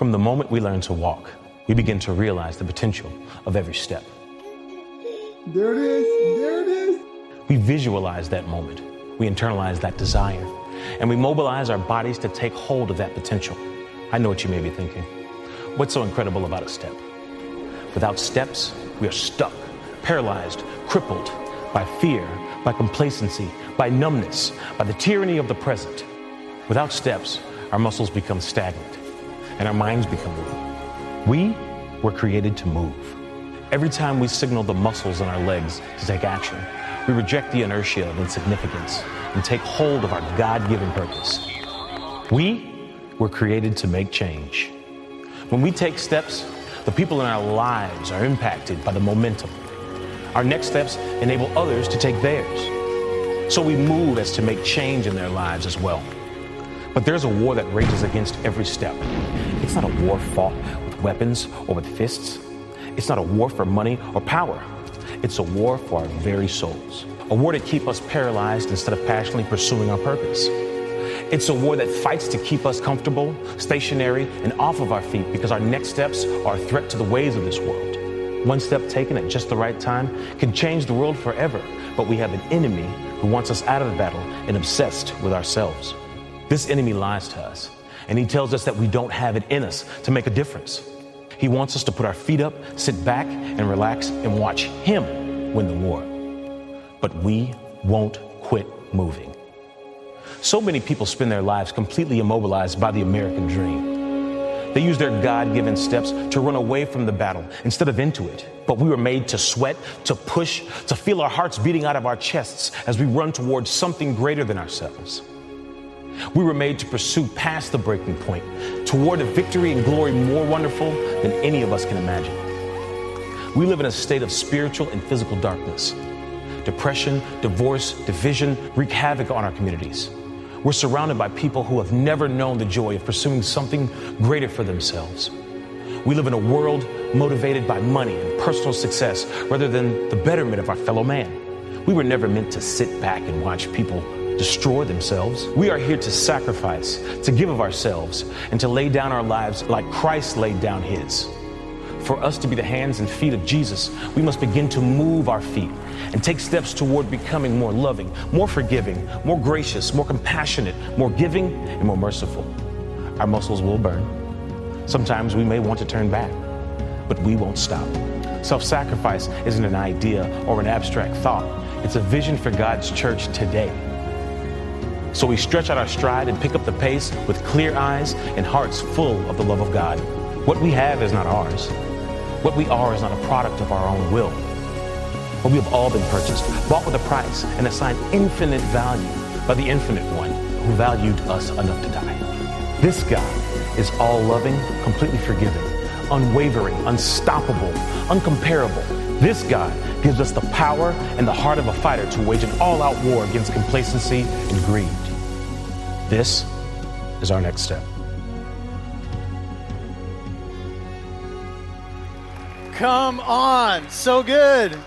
From the moment we learn to walk, we begin to realize the potential of every step. There it is. There it is. We visualize that moment. We internalize that desire. And we mobilize our bodies to take hold of that potential. I know what you may be thinking. What's so incredible about a step? Without steps, we are stuck, paralyzed, crippled by fear, by complacency, by numbness, by the tyranny of the present. Without steps, our muscles become stagnant and our minds become weak. We were created to move. Every time we signal the muscles in our legs to take action, we reject the inertia of insignificance and take hold of our God given purpose. We were created to make change. When we take steps, the people in our lives are impacted by the momentum. Our next steps enable others to take theirs. So we move as to make change in their lives as well. But there's a war that rages against every step. It's not a war fought with weapons or with fists. It's not a war for money or power. It's a war for our very souls. A war to keep us paralyzed instead of passionately pursuing our purpose. It's a war that fights to keep us comfortable, stationary, and off of our feet because our next steps are a threat to the ways of this world. One step taken at just the right time can change the world forever, but we have an enemy who wants us out of the battle and obsessed with ourselves. This enemy lies to us, and he tells us that we don't have it in us to make a difference. He wants us to put our feet up, sit back, and relax and watch him win the war. But we won't quit moving. So many people spend their lives completely immobilized by the American dream. They use their God given steps to run away from the battle instead of into it. But we were made to sweat, to push, to feel our hearts beating out of our chests as we run towards something greater than ourselves. We were made to pursue past the breaking point, toward a victory and glory more wonderful than any of us can imagine. We live in a state of spiritual and physical darkness. Depression, divorce, division wreak havoc on our communities. We're surrounded by people who have never known the joy of pursuing something greater for themselves. We live in a world motivated by money and personal success rather than the betterment of our fellow man. We were never meant to sit back and watch people destroy themselves. We are here to sacrifice, to give of ourselves, and to lay down our lives like Christ laid down his. For us to be the hands and feet of Jesus, we must begin to move our feet and take steps toward becoming more loving, more forgiving, more gracious, more compassionate, more giving, and more merciful. Our muscles will burn. Sometimes we may want to turn back, but we won't stop. Self sacrifice isn't an idea or an abstract thought, it's a vision for God's church today. So we stretch out our stride and pick up the pace with clear eyes and hearts full of the love of God. What we have is not ours. What we are is not a product of our own will. But we have all been purchased, bought with a price, and assigned infinite value by the infinite one who valued us enough to die. This God is all loving, completely forgiving, unwavering, unstoppable, uncomparable. This God gives us the power and the heart of a fighter to wage an all out war against complacency and greed. This is our next step. Come on, so good.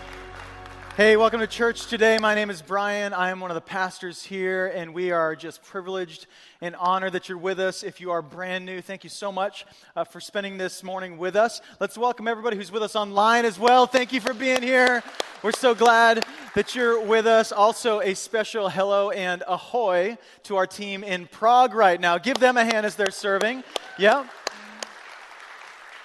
Hey, welcome to church today. My name is Brian. I am one of the pastors here, and we are just privileged and honored that you're with us. If you are brand new, thank you so much uh, for spending this morning with us. Let's welcome everybody who's with us online as well. Thank you for being here. We're so glad that you're with us. Also, a special hello and ahoy to our team in Prague right now. Give them a hand as they're serving. Yeah.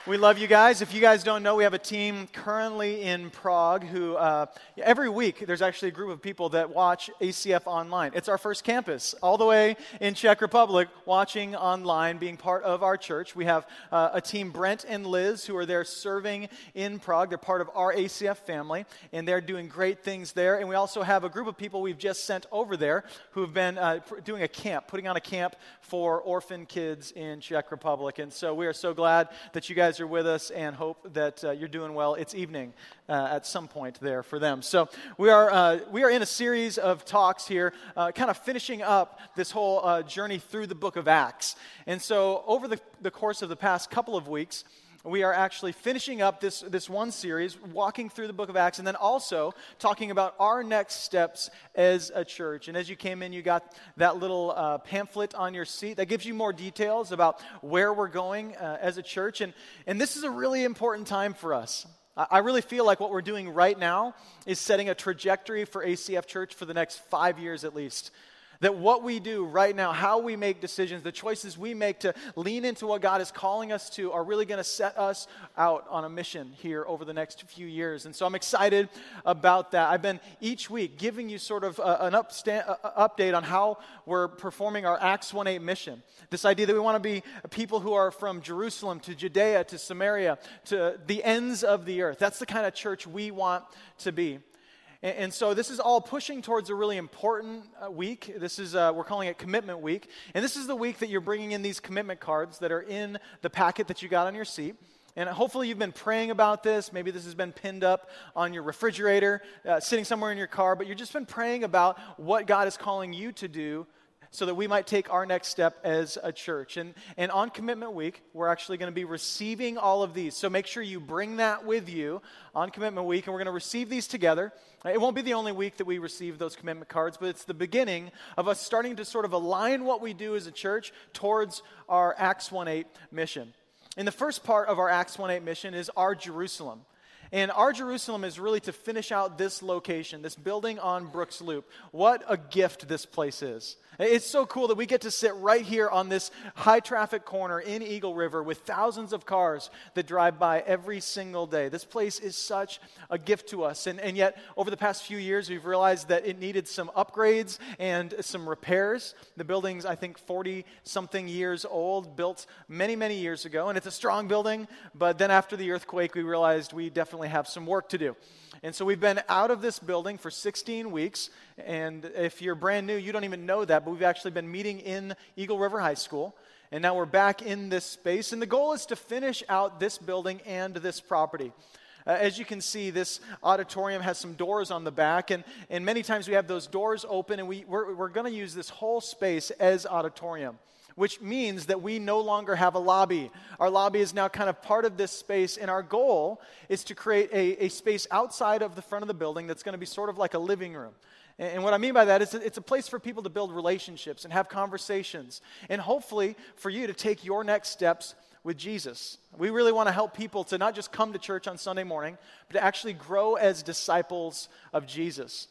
We love you guys. If you guys don't know, we have a team currently in Prague who, uh, every week, there's actually a group of people that watch ACF online. It's our first campus, all the way in Czech Republic, watching online, being part of our church. We have uh, a team, Brent and Liz, who are there serving in Prague. They're part of our ACF family, and they're doing great things there. And we also have a group of people we've just sent over there who have been uh, doing a camp, putting on a camp for orphan kids in Czech Republic. And so we are so glad that you guys are with us and hope that uh, you're doing well. It's evening uh, at some point there for them. So we are, uh, we are in a series of talks here, uh, kind of finishing up this whole uh, journey through the book of Acts. And so over the, the course of the past couple of weeks, we are actually finishing up this, this one series, walking through the book of Acts, and then also talking about our next steps as a church. And as you came in, you got that little uh, pamphlet on your seat that gives you more details about where we're going uh, as a church. And, and this is a really important time for us. I really feel like what we're doing right now is setting a trajectory for ACF Church for the next five years at least. That what we do right now, how we make decisions, the choices we make to lean into what God is calling us to, are really going to set us out on a mission here over the next few years. And so I'm excited about that. I've been each week giving you sort of a, an upsta- a, update on how we're performing our Acts 1 8 mission. This idea that we want to be people who are from Jerusalem to Judea to Samaria to the ends of the earth. That's the kind of church we want to be. And, and, so this is all pushing towards a really important uh, week. This is, uh, we're calling it Commitment Week. And this is the week that you're bringing in these commitment cards that are in the packet that you got on your seat. And hopefully you've been praying about this. Maybe this has been pinned up on your refrigerator, uh, sitting somewhere in your car, but you've just been praying about what God is calling you to do so that we might take our next step as a church. And, and on Commitment Week, we're actually going to be receiving all of these. So make sure you bring that with you on Commitment Week, and we're going to receive these together. It won't be the only week that we receive those commitment cards, but it's the beginning of us starting to sort of align what we do as a church towards our Acts 1 8 mission. And the first part of our Acts 1 8 mission is our Jerusalem. And our Jerusalem is really to finish out this location, this building on Brooks Loop. What a gift this place is. It's so cool that we get to sit right here on this high traffic corner in Eagle River with thousands of cars that drive by every single day. This place is such a gift to us. And, and yet, over the past few years, we've realized that it needed some upgrades and some repairs. The building's, I think, 40 something years old, built many, many years ago. And it's a strong building, but then after the earthquake, we realized we definitely have some work to do. And so we've been out of this building for 16 weeks. And if you're brand new, you don't even know that, but we've actually been meeting in Eagle River High School. And now we're back in this space. And the goal is to finish out this building and this property. Uh, as you can see, this auditorium has some doors on the back, and, and many times we have those doors open, and we, we're, we're going to use this whole space as auditorium which means that we no longer have a lobby. Our lobby is now kind of part of this space, and our goal is to create a, a space outside of the front of the building that's going to be sort of like a living room. And, what I mean by that is it's a place for people to build relationships and have conversations, and hopefully for you to take your next steps with Jesus. We really want to help people to not just come to church on Sunday morning, but to actually grow as disciples of Jesus.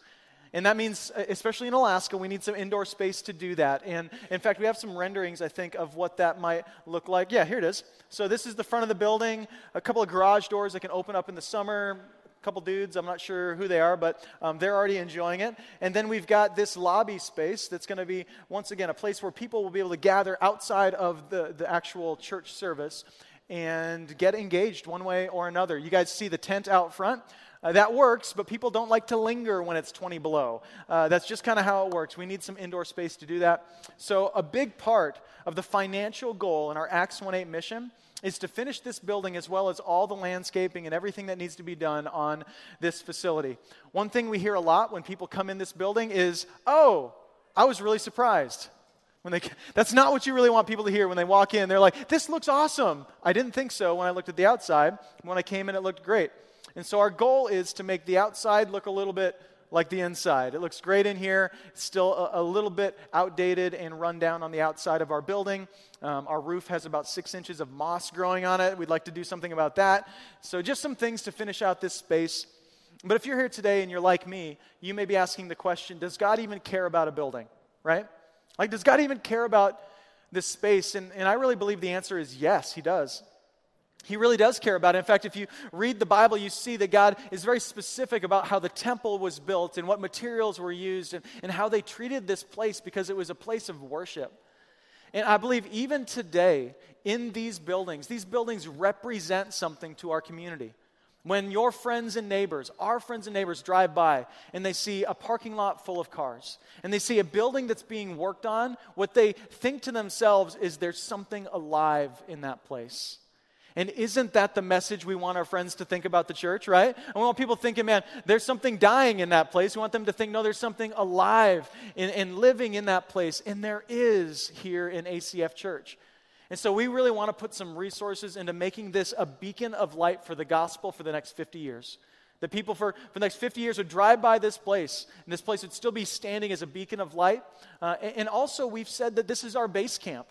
And that means, especially in Alaska, we need some indoor space to do that. And in fact, we have some renderings, I think, of what that might look like. Yeah, here it is. So this is the front of the building, a couple of garage doors that can open up in the summer. A couple dudes, I'm not sure who they are, but um, they're already enjoying it. And then we've got this lobby space that's going to be, once again, a place where people will be able to gather outside of the, the actual church service and get engaged one way or another. You guys see the tent out front? Uh, that works, but people don't like to linger when it's 20 below. Uh, that's just kind of how it works. We need some indoor space to do that. So, a big part of the financial goal in our Acts 1 8 mission is to finish this building as well as all the landscaping and everything that needs to be done on this facility. One thing we hear a lot when people come in this building is, oh, I was really surprised. When they, that's not what you really want people to hear when they walk in. They're like, this looks awesome. I didn't think so when I looked at the outside. When I came in, it looked great. And so our goal is to make the outside look a little bit like the inside. It looks great in here. It's still a, a little bit outdated and run down on the outside of our building. Um, our roof has about six inches of moss growing on it. We'd like to do something about that. So, just some things to finish out this space. But if you're here today and you're like me, you may be asking the question Does God even care about a building? Right? Like, does God even care about this space? And, and I really believe the answer is yes, He does. He really does care about it. In fact, if you read the Bible, you see that God is very specific about how the temple was built and what materials were used and, and how they treated this place because it was a place of worship. And I believe even today, in these buildings, these buildings represent something to our community. When your friends and neighbors, our friends and neighbors, drive by and they see a parking lot full of cars and they see a building that's being worked on, what they think to themselves is there's something alive in that place. And isn't that the message we want our friends to think about the church, right? We want people thinking, man, there's something dying in that place. We want them to think, no, there's something alive and, living in that place. And there is here in ACF Church. And so we really want to put some resources into making this a beacon of light for the gospel for the next 50 years. The people for, for the next 50 years would drive by this place, and this place would still be standing as a beacon of light. Uh, and also, we've said that this is our base camp.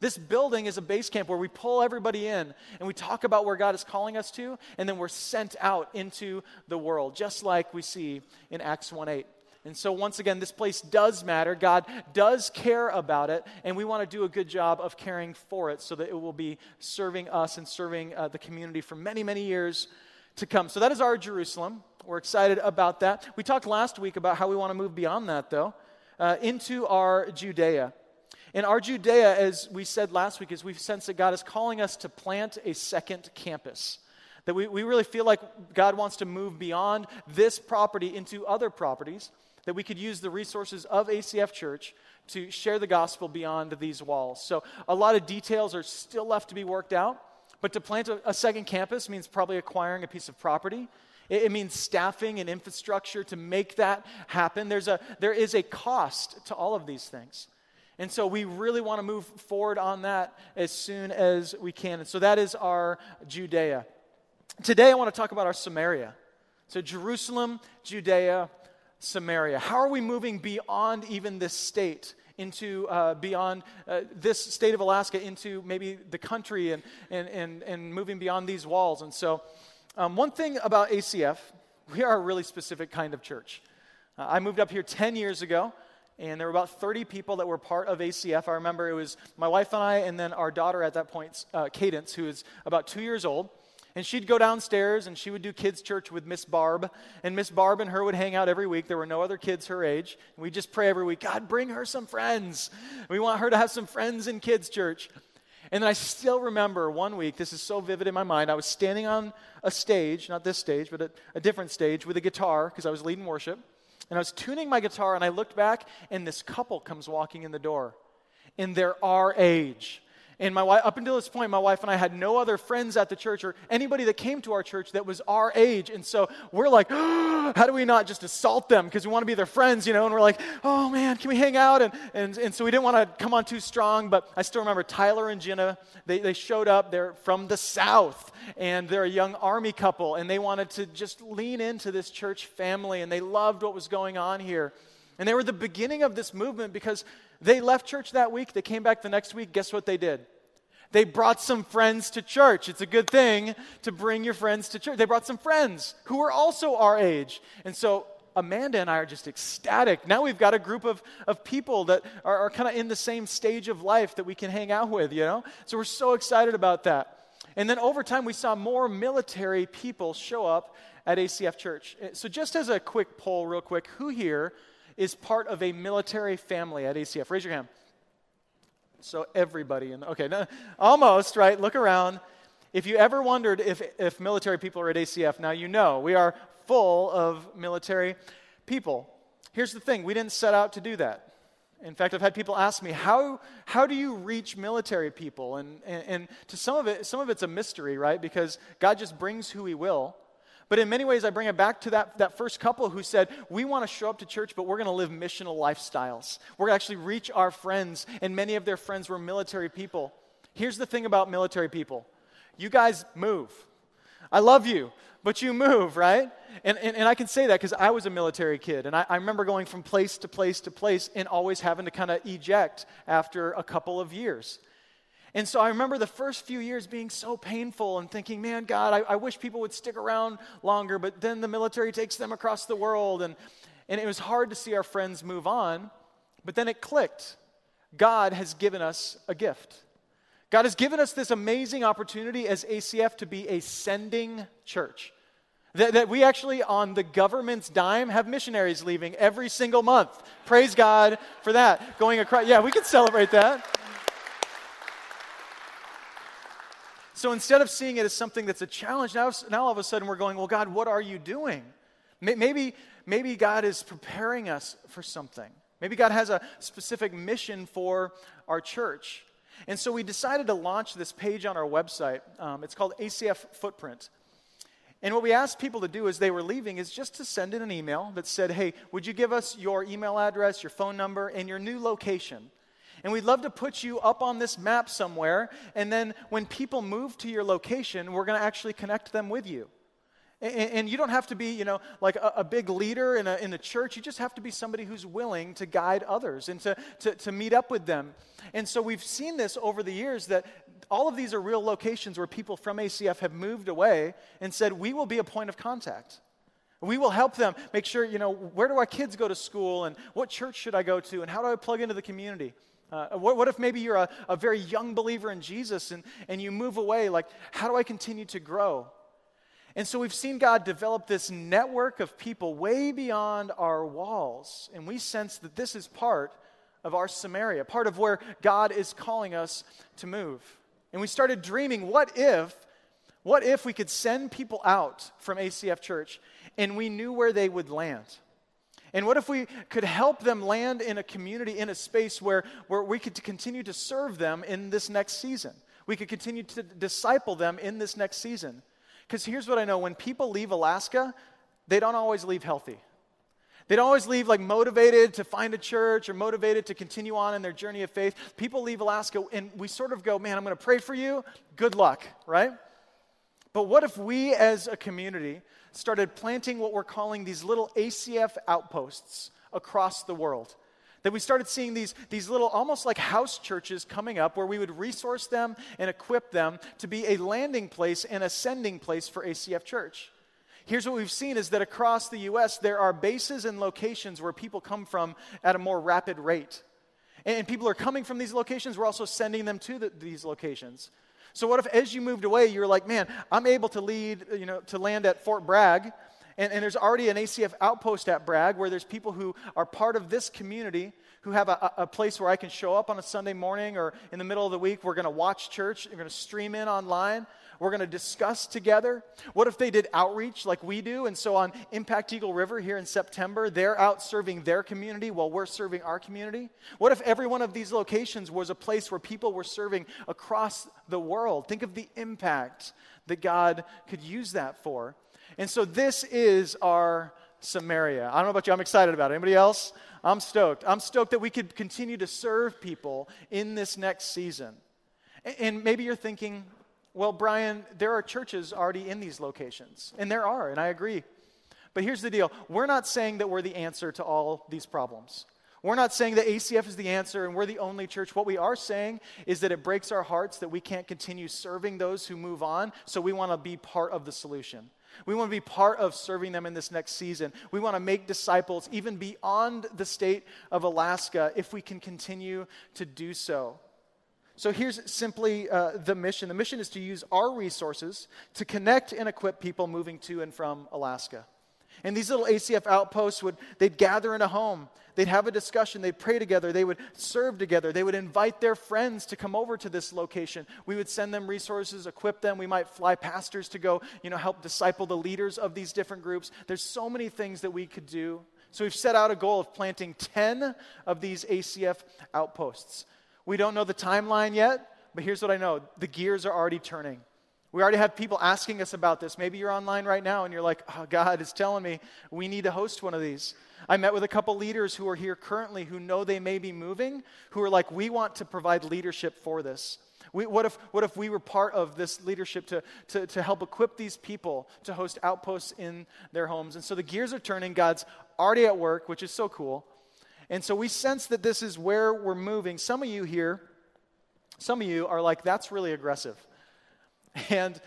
This building is a base camp where we pull everybody in and we talk about where God is calling us to, and then we're sent out into the world, just like we see in Acts 1 8. And so, once again, this place does matter. God does care about it, and we want to do a good job of caring for it so that it will be serving us and serving uh, the community for many, many years to come. So, that is our Jerusalem. We're excited about that. We talked last week about how we want to move beyond that, though, uh, into our Judea. In our Judea, as we said last week, is we sense that God is calling us to plant a second campus. That we, we really feel like God wants to move beyond this property into other properties, that we could use the resources of ACF Church to share the gospel beyond these walls. So, a lot of details are still left to be worked out, but to plant a, a second campus means probably acquiring a piece of property. It, it means staffing and infrastructure to make that happen. There's a, there is a cost to all of these things. And so we really want to move forward on that as soon as we can. And so that is our Judea. Today I want to talk about our Samaria. So Jerusalem, Judea, Samaria. How are we moving beyond even this state? into uh, beyond uh, this state of Alaska into maybe the country and, and, and, and moving beyond these walls. And so, um, one thing about ACF, we are a really specific kind of church. Uh, I moved up here 10 years ago and there were about 30 people that were part of ACF. I remember it was my wife and I, and then our daughter at that point, uh, Cadence, who is about two years old. And she'd go downstairs and she would do kids' church with Miss Barb. And Miss Barb and her would hang out every week. There were no other kids her age. And we just pray every week God, bring her some friends. We want her to have some friends in kids' church. And then I still remember one week, this is so vivid in my mind. I was standing on a stage, not this stage, but a, a different stage, with a guitar because I was leading worship. And I was tuning my guitar, and I looked back, and this couple comes walking in the door. And they're our age. And my wife, up until this point, my wife and I had no other friends at the church or anybody that came to our church that was our age. And so we're like, oh, how do we not just assault them? Because we want to be their friends, you know? And we're like, oh man, can we hang out? And, and, and so we didn't want to come on too strong. But I still remember Tyler and Jenna, they, they showed up. They're from the South and they're a young army couple. And they wanted to just lean into this church family and they loved what was going on here. And they were the beginning of this movement because they left church that week. They came back the next week. Guess what they did? They brought some friends to church. It's a good thing to bring your friends to church. They brought some friends who were also our age. And so Amanda and I are just ecstatic. Now we've got a group of, of people that are, are kind of in the same stage of life that we can hang out with, you know? So we're so excited about that. And then over time, we saw more military people show up at ACF Church. So, just as a quick poll, real quick, who here is part of a military family at ACF? Raise your hand. So everybody in the, okay, no, almost, right? Look around. If you ever wondered if, if military people are at ACF, now you know. We are full of military people. Here's the thing we didn't set out to do that. In fact, I've had people ask me, how, how do you reach military people? And, and, and to some of it, some of it's a mystery, right? Because God just brings who He will. But in many ways, I bring it back to that, that first couple who said, We want to show up to church, but we're going to live missional lifestyles. We're going to actually reach our friends, and many of their friends were military people. Here's the thing about military people you guys move. I love you, but you move, right? And, and, and I can say that because I was a military kid, and I, I remember going from place to place to place and always having to kind of eject after a couple of years. And so I remember the first few years being so painful and thinking, man, God, I, I, wish people would stick around longer, but then the military takes them across the world. And, and it was hard to see our friends move on, but then it clicked. God has given us a gift. God has given us this amazing opportunity as ACF to be a sending church. That, that, we actually, on the government's dime, have missionaries leaving every single month. Praise God for that. Going across, yeah, we can celebrate that. So instead of seeing it as something that's a challenge, now, now all of a sudden we're going, well, God, what are you doing? Maybe, maybe God is preparing us for something. Maybe God has a specific mission for our church. And so we decided to launch this page on our website. Um, it's called ACF Footprint. And what we asked people to do as they were leaving is just to send in an email that said, hey, would you give us your email address, your phone number, and your new location? And we'd love to put you up on this map somewhere. And then when people move to your location, we're going to actually connect them with you. And, and, you don't have to be, you know, like a, a big leader in a, in a church. You just have to be somebody who's willing to guide others and to, to, to meet up with them. And so we've seen this over the years that all of these are real locations where people from ACF have moved away and said, we will be a point of contact. We will help them make sure, you know, where do our kids go to school and what church should I go to and how do I plug into the community? Uh, what, what, if maybe you're a, a very young believer in Jesus and, and you move away? Like, how do I continue to grow? And so we've seen God develop this network of people way beyond our walls. And we sense that this is part of our Samaria, part of where God is calling us to move. And we started dreaming what if, what if we could send people out from ACF Church and we knew where they would land? And what if we could help them land in a community, in a space where, where we could continue to serve them in this next season? We could continue to disciple them in this next season. Because here's what I know when people leave Alaska, they don't always leave healthy. They don't always leave like motivated to find a church or motivated to continue on in their journey of faith. People leave Alaska and we sort of go, man, I'm going to pray for you. Good luck, right? But what if we as a community started planting what we're calling these little ACF outposts across the world. That we started seeing these, these little, almost like house churches coming up where we would resource them and equip them to be a landing place and a sending place for ACF Church. Here's what we've seen is that across the U.S., there are bases and locations where people come from at a more rapid rate. And people are coming from these locations, we're also sending them to the, these locations. So what if as you moved away, you're like, man, I'm able to lead, you know, to land at Fort Bragg, and, and there's already an ACF outpost at Bragg where there's people who are part of this community who have a, a place where I can show up on a Sunday morning or in the middle of the week. We're going to watch church. We're going to stream in online. We're going to discuss together. What if they did outreach like we do? And so on Impact Eagle River here in September, they're out serving their community while we're serving our community. What if every one of these locations was a place where people were serving across the world? Think of the impact that God could use that for. And so this is our Samaria. I don't know about you, I'm excited about it. Anybody else? I'm stoked. I'm stoked that we could continue to serve people in this next season. And maybe you're thinking, well, Brian, there are churches already in these locations. And there are, and I agree. But here's the deal we're not saying that we're the answer to all these problems. We're not saying that ACF is the answer and we're the only church. What we are saying is that it breaks our hearts that we can't continue serving those who move on, so we want to be part of the solution. We want to be part of serving them in this next season. We want to make disciples even beyond the state of Alaska if we can continue to do so. So here's simply uh, the mission the mission is to use our resources to connect and equip people moving to and from Alaska. And these little ACF outposts would they'd gather in a home, they'd have a discussion, they'd pray together, they would serve together, they would invite their friends to come over to this location. We would send them resources, equip them. We might fly pastors to go, you know, help disciple the leaders of these different groups. There's so many things that we could do. So we've set out a goal of planting 10 of these ACF outposts. We don't know the timeline yet, but here's what I know the gears are already turning. We already have people asking us about this. Maybe you're online right now and you're like, oh, God is telling me we need to host one of these. I met with a couple leaders who are here currently who know they may be moving, who are like, we want to provide leadership for this. We, what, if, what if we were part of this leadership to, to, to help equip these people to host outposts in their homes? And so the gears are turning. God's already at work, which is so cool. And so we sense that this is where we're moving. Some of you here, some of you are like, that's really aggressive. And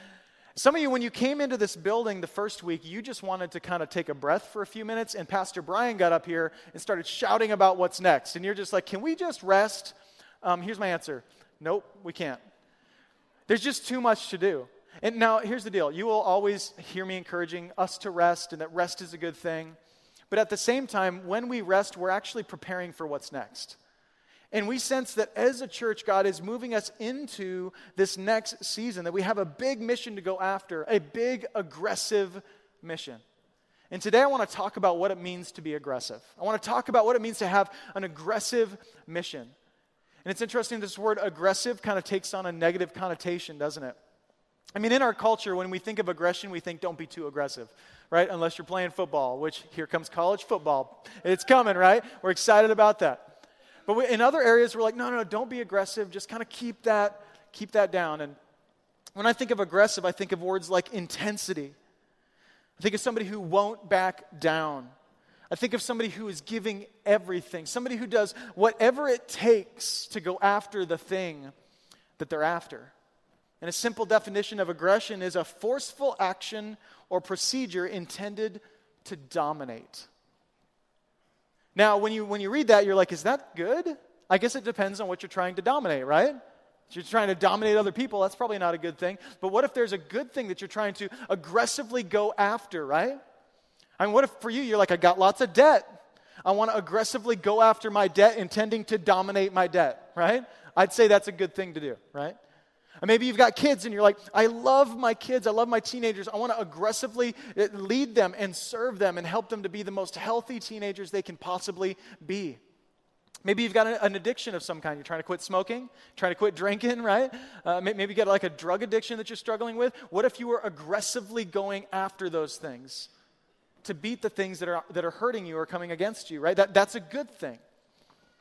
some of you, when you came into this building the first week, you just wanted to kind of take a breath for a few minutes, and Pastor Brian got up here and started shouting about what's next. And you're just like, can we just rest? Um, here's my answer Nope, we can't. There's just too much to do. And now, here's the deal you will always hear me encouraging us to rest and that rest is a good thing. But at the same time, when we rest, we're actually preparing for what's next. And we sense that as a church, God is moving us into this next season, that we have a big mission to go after, a big, aggressive mission. And today I want to talk about what it means to be aggressive. I want to talk about what it means to have an aggressive mission. And it's interesting, this word aggressive kind of takes on a negative connotation, doesn't it? I mean, in our culture, when we think of aggression, we think don't be too aggressive, right? Unless you're playing football, which here comes college football. It's coming, right? We're excited about that. But we, in other areas, we're like, no, no, no, don't be aggressive. Just kind of keep that, keep that down. And when I think of aggressive, I think of words like intensity. I think of somebody who won't back down. I think of somebody who is giving everything, somebody who does whatever it takes to go after the thing that they're after. And a simple definition of aggression is a forceful action or procedure intended to dominate. Now, when you, when you read that, you're like, is that good? I guess it depends on what you're trying to dominate, right? If you're trying to dominate other people, that's probably not a good thing. But what if there's a good thing that you're trying to aggressively go after, right? I mean, what if for you, you're like, I got lots of debt. I want to aggressively go after my debt, intending to dominate my debt, right? I'd say that's a good thing to do, right? And maybe you've got kids and you're like, I love my kids, I love my teenagers. I want to aggressively eh, lead them and serve them and help them to be the most healthy teenagers they can possibly be. Maybe you've got an addiction of some kind. You're trying to quit smoking, trying to quit drinking, right? Uh, maybe you got like a drug addiction that you're struggling with. What if you were aggressively going after those things to beat the things that are, that are hurting you or coming against you, right? That, that's a good thing.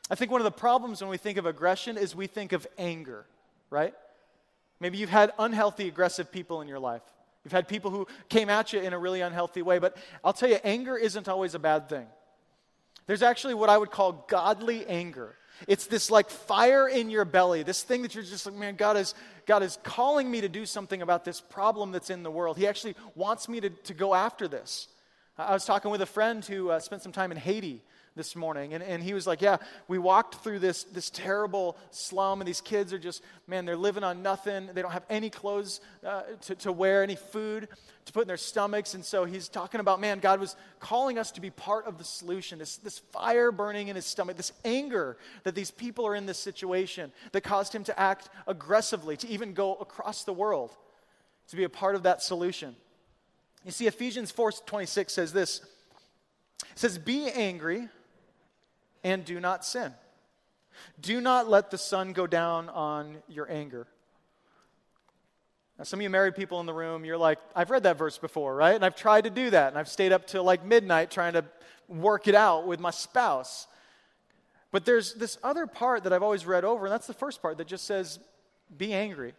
I think one of the problems when we think of aggression is we think of anger, right? Maybe you've had unhealthy, aggressive people in your life. You've had people who came at you in a really unhealthy way. But I'll tell you, anger isn't always a bad thing. There's actually what I would call godly anger. It's this like fire in your belly, this thing that you're just like, man, God is, God is calling me to do something about this problem that's in the world. He actually wants me to, to go after this. I was talking with a friend who uh, spent some time in Haiti this morning. And, and he was like, Yeah, we walked through this, this terrible slum, and these kids are just, man, they're living on nothing. They don't have any clothes uh, to, to wear, any food to put in their stomachs. And so he's talking about, man, God was calling us to be part of the solution. This, this fire burning in his stomach, this anger that these people are in this situation that caused him to act aggressively, to even go across the world to be a part of that solution. You see, Ephesians 4 26 says this. It says, Be angry and do not sin. Do not let the sun go down on your anger. Now, some of you married people in the room, you're like, I've read that verse before, right? And I've tried to do that. And I've stayed up till like midnight trying to work it out with my spouse. But there's this other part that I've always read over, and that's the first part that just says, be angry.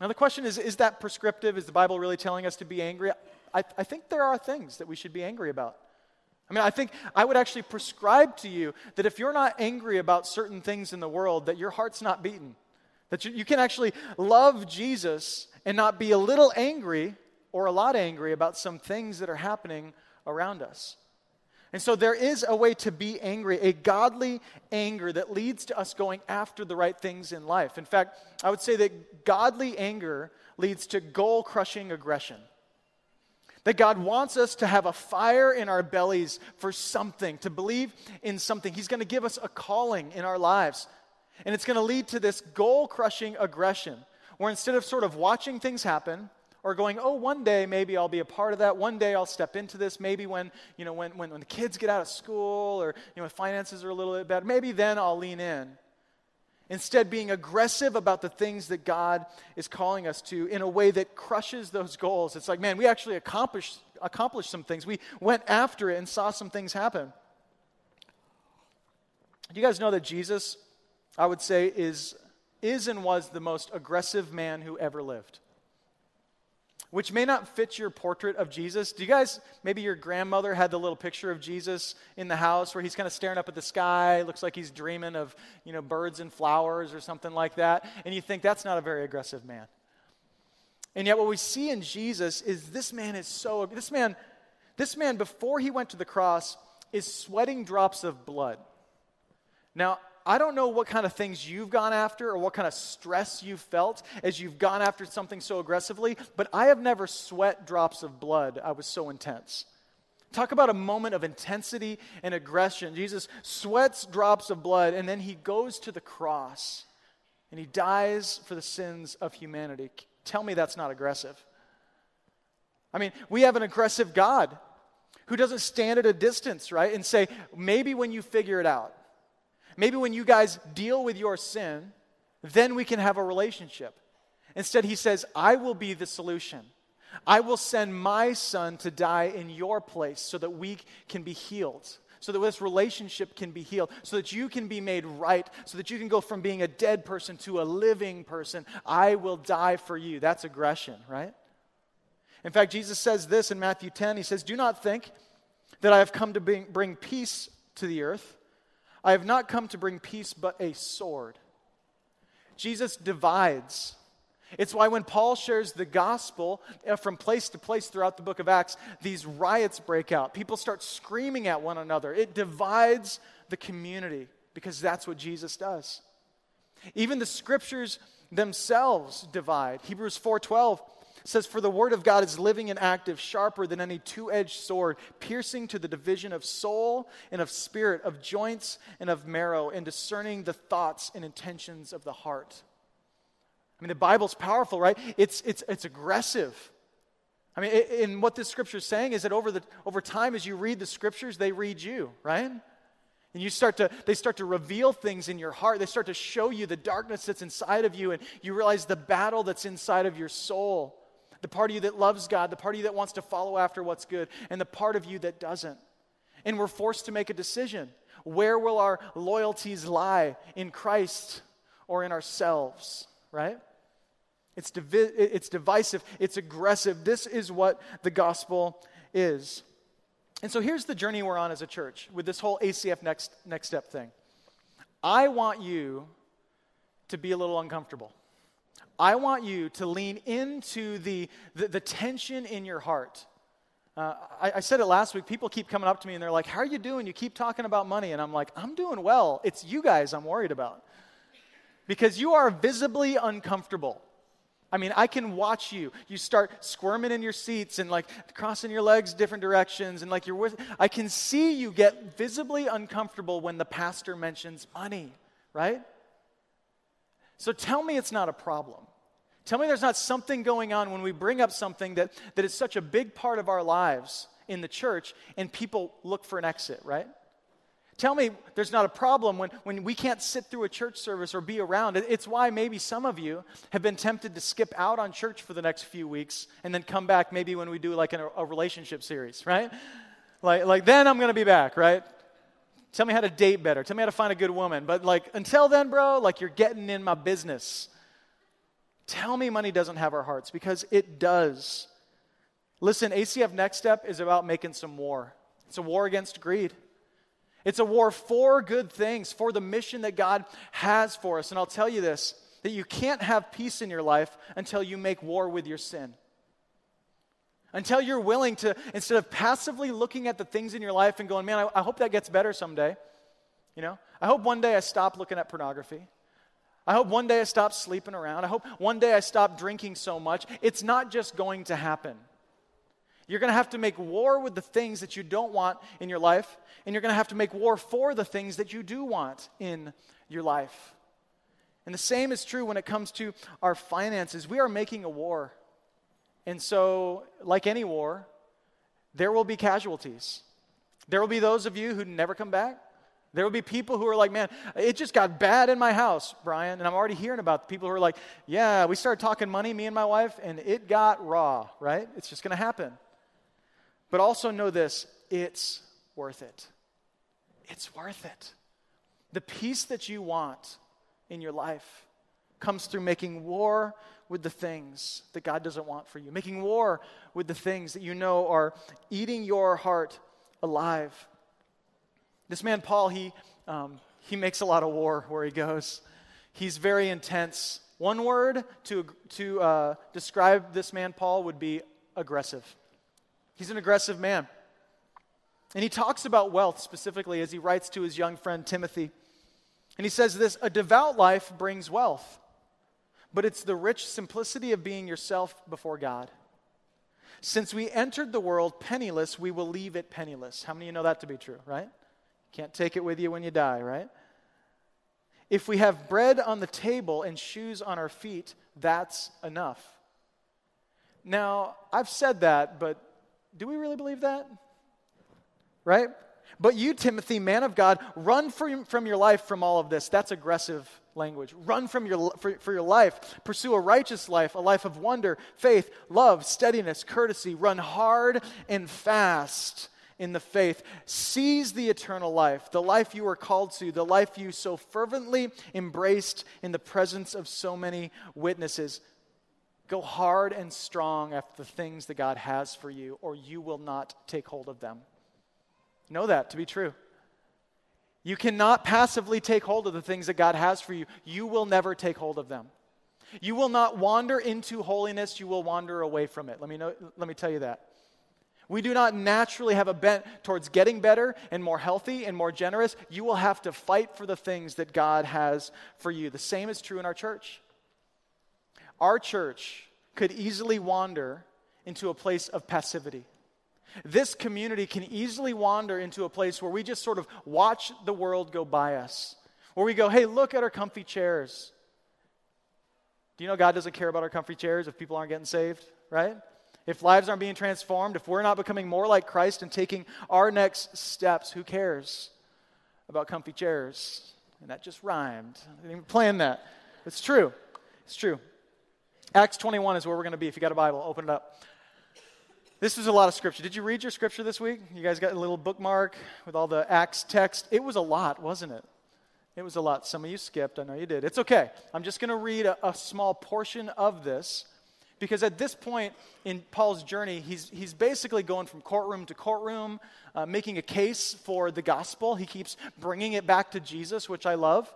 Now, the question is is that prescriptive? Is the Bible really telling us to be angry? I, I think there are things that we should be angry about. I mean, I think I would actually prescribe to you that if you're not angry about certain things in the world, that your heart's not beaten. That you, you can actually love Jesus and not be a little angry or a lot angry about some things that are happening around us. And so there is a way to be angry, a godly anger that leads to us going after the right things in life. In fact, I would say that godly anger leads to goal crushing aggression. That God wants us to have a fire in our bellies for something, to believe in something. He's going to give us a calling in our lives. And it's going to lead to this goal crushing aggression, where instead of sort of watching things happen, or going, oh, one day maybe I'll be a part of that. One day I'll step into this. Maybe when, you know, when, when, when the kids get out of school or, you know, finances are a little bit better, maybe then I'll lean in. Instead, being aggressive about the things that God is calling us to in a way that crushes those goals. It's like, man, we actually accomplished, accomplished some things. We went after it and saw some things happen. Do you guys know that Jesus, I would say, is, is and was the most aggressive man who ever lived? Which may not fit your portrait of Jesus. Do you guys, maybe your grandmother had the little picture of Jesus in the house where he's kind of staring up at the sky, looks like he's dreaming of, you know, birds and flowers or something like that, and you think that's not a very aggressive man. And yet what we see in Jesus is this man is so this man this man before he went to the cross is sweating drops of blood. Now, I don't know what kind of things you've gone after or what kind of stress you've felt as you've gone after something so aggressively, but I have never sweat drops of blood. I was so intense. Talk about a moment of intensity and aggression. Jesus sweats drops of blood, and then he goes to the cross and he dies for the sins of humanity. Tell me that's not aggressive. I mean, we have an aggressive God who doesn't stand at a distance, right? And say, maybe when you figure it out, maybe when you guys deal with your sin, then we can have a relationship. Instead, he says, I will be the solution. I will send my son to die in your place so that we can be healed, so that this relationship can be healed, so that you can be made right, so that you can go from being a dead person to a living person. I will die for you. That's aggression, right? In fact, Jesus says this in Matthew 10. He says, Do not think that I have come to bring, peace to the earth. I have not come to bring peace, but a sword. Jesus divides it's why when Paul shares the gospel uh, from place to place throughout the book of Acts, these riots break out. People start screaming at one another. It divides the community because that's what Jesus does. Even the scriptures themselves divide. Hebrews 4:12 says for the word of God is living and active, sharper than any two-edged sword, piercing to the division of soul and of spirit, of joints and of marrow, and discerning the thoughts and intentions of the heart. I mean, the Bible's powerful, right? It's, it's, it's aggressive. I mean, and what this scripture is saying is that over, the, over time, as you read the scriptures, they read you, right? And you start to, they start to reveal things in your heart. They start to show you the darkness that's inside of you, and you realize the battle that's inside of your soul. The part of you that loves God, the part of you that wants to follow after what's good, and the part of you that doesn't. And we're forced to make a decision. Where will our loyalties lie? In Christ or in ourselves, right? It's, divi- it's divisive, it's aggressive. This is what the gospel is. And so here's the journey we're on as a church with this whole ACF next, next step thing. I want you to be a little uncomfortable. I want you to lean into the, the, the tension in your heart. Uh, I, I, said it last week. People keep coming up to me and they're like, How are you doing? You keep talking about money. And I'm like, I'm doing well. It's you guys I'm worried about. Because you are visibly uncomfortable. I mean, I can watch you. You start squirming in your seats and like crossing your legs different directions and like you're with I can see you get visibly uncomfortable when the pastor mentions money, right? So tell me it's not a problem. Tell me there's not something going on when we bring up something that, that is such a big part of our lives in the church and people look for an exit, right? Tell me there's not a problem when, when we can't sit through a church service or be around. It's why maybe some of you have been tempted to skip out on church for the next few weeks and then come back maybe when we do like a, a relationship series, right? Like, like then I'm going to be back, right? Tell me how to date better. Tell me how to find a good woman. But like until then, bro, like you're getting in my business. Tell me money doesn't have our hearts because it does. Listen, ACF Next Step is about making some war. It's a war against greed. It's a war for good things, for the mission that God has for us. And I'll tell you this that you can't have peace in your life until you make war with your sin. Until you're willing to, instead of passively looking at the things in your life and going, man, I, I hope that gets better someday. You know, I hope one day I stop looking at pornography. I hope one day I stop sleeping around. I hope one day I stop drinking so much. It's not just going to happen. You're going to have to make war with the things that you don't want in your life, and you're going to have to make war for the things that you do want in your life. And the same is true when it comes to our finances. We are making a war. And so, like any war, there will be casualties. There will be those of you who never come back. There will be people who are like, man, it just got bad in my house, Brian. And I'm already hearing about people who are like, yeah, we started talking money, me and my wife, and it got raw, right? It's just going to happen. But also know this it's worth it. It's worth it. The peace that you want in your life comes through making war with the things that God doesn't want for you, making war with the things that you know are eating your heart alive. This man, Paul, he, um, he makes a lot of war where he goes. He's very intense. One word to, to uh, describe this man, Paul, would be aggressive. He's an aggressive man. And he talks about wealth specifically as he writes to his young friend Timothy. And he says this a devout life brings wealth, but it's the rich simplicity of being yourself before God. Since we entered the world penniless, we will leave it penniless. How many of you know that to be true, right? Can't take it with you when you die, right? If we have bread on the table and shoes on our feet, that's enough. Now, I've said that, but do we really believe that? Right? But you, Timothy, man of God, run from, your life from all of this. That's aggressive language. Run from your, for, for your life. Pursue a righteous life, a life of wonder, faith, love, steadiness, courtesy. Run hard and fast in the faith. Seize the eternal life, the life you were called to, the life you so fervently embraced in the presence of so many witnesses. Go hard and strong after the things that God has for you, or you will not take hold of them. Know that to be true. You cannot passively take hold of the things that God has for you. You will never take hold of them. You will not wander into holiness, you will wander away from it. Let me, know, let me tell you that. We do not naturally have a bent towards getting better and more healthy and more generous. You will have to fight for the things that God has for you. The same is true in our church. Our church could easily wander into a place of passivity. This community can easily wander into a place where we just sort of watch the world go by us, where we go, hey, look at our comfy chairs. Do you know God doesn't care about our comfy chairs if people aren't getting saved, right? If lives aren't being transformed, if we're not becoming more like Christ and taking our next steps, who cares about comfy chairs? And that just rhymed. I didn't even plan that. It's true. It's true. Acts 21 is where we're going to be. If you got a Bible, open it up. This is a lot of scripture. Did you read your scripture this week? You guys got a little bookmark with all the Acts text? It was a lot, wasn't it? It was a lot. Some of you skipped. I know you did. It's okay. I'm just going to read a, a, small portion of this because at this point in Paul's journey, he's, he's basically going from courtroom to courtroom, uh, making a case for the gospel. He keeps bringing it back to Jesus, which I love.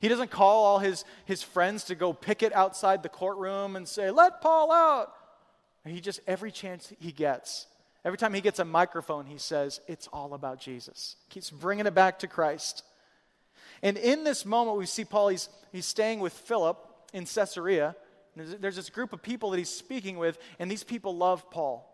He doesn't call all his, his friends to go picket outside the courtroom and say, Let Paul out. He just, every chance he gets, every time he gets a microphone, he says, It's all about Jesus. Keeps bringing it back to Christ. And in this moment, we see Paul, he's, he's staying with Philip in Caesarea. There's, this group of people that he's speaking with, and these people love Paul.